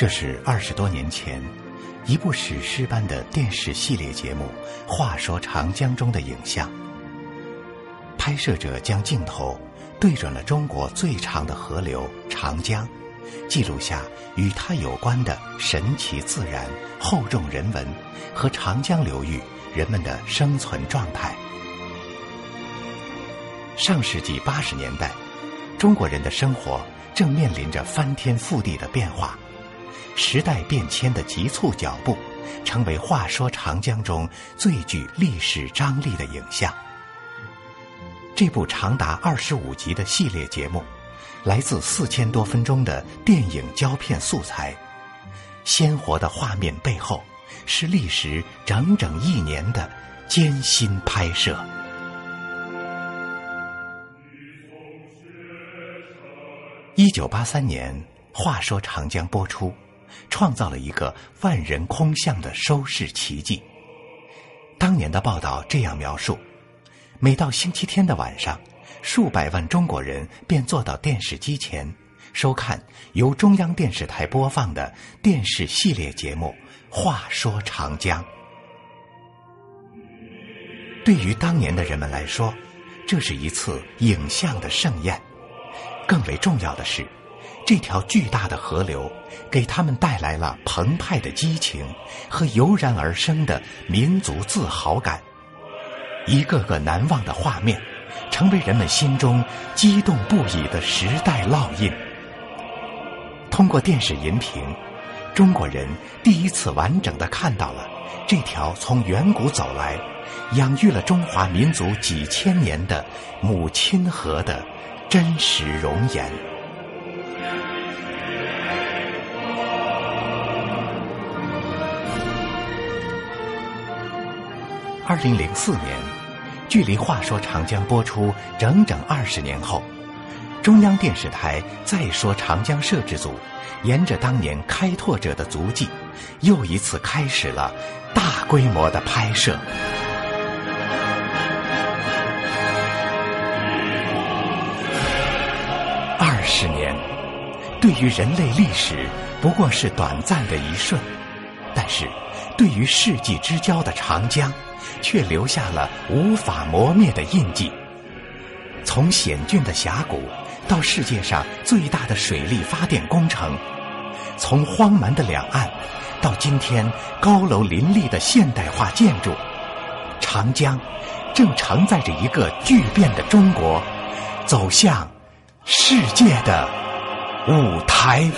这是二十多年前一部史诗般的电视系列节目《话说长江》中的影像。拍摄者将镜头对准了中国最长的河流长江，记录下与它有关的神奇自然、厚重人文和长江流域人们的生存状态。上世纪八十年代，中国人的生活正面临着翻天覆地的变化，时代变迁的急促脚步，成为《话说长江》中最具历史张力的影像。这部长达二十五集的系列节目，来自四千多分钟的电影胶片素材，鲜活的画面背后是历时整整一年的艰辛拍摄。一九八三年，《话说长江》播出，创造了一个万人空巷的收视奇迹。当年的报道这样描述。每到星期天的晚上，数百万中国人便坐到电视机前，收看由中央电视台播放的电视系列节目《话说长江》。对于当年的人们来说，这是一次影像的盛宴。更为重要的是，这条巨大的河流给他们带来了澎湃的激情和油然而生的民族自豪感。一个个难忘的画面，成为人们心中激动不已的时代烙印。通过电视荧屏，中国人第一次完整的看到了这条从远古走来、养育了中华民族几千年的母亲河的真实容颜。二零零四年，距离《话说长江》播出整整二十年后，中央电视台《再说长江》摄制组沿着当年开拓者的足迹，又一次开始了大规模的拍摄。二十年，对于人类历史不过是短暂的一瞬，但是对于世纪之交的长江。却留下了无法磨灭的印记。从险峻的峡谷到世界上最大的水力发电工程，从荒蛮的两岸到今天高楼林立的现代化建筑，长江正承载着一个巨变的中国走向世界的舞台。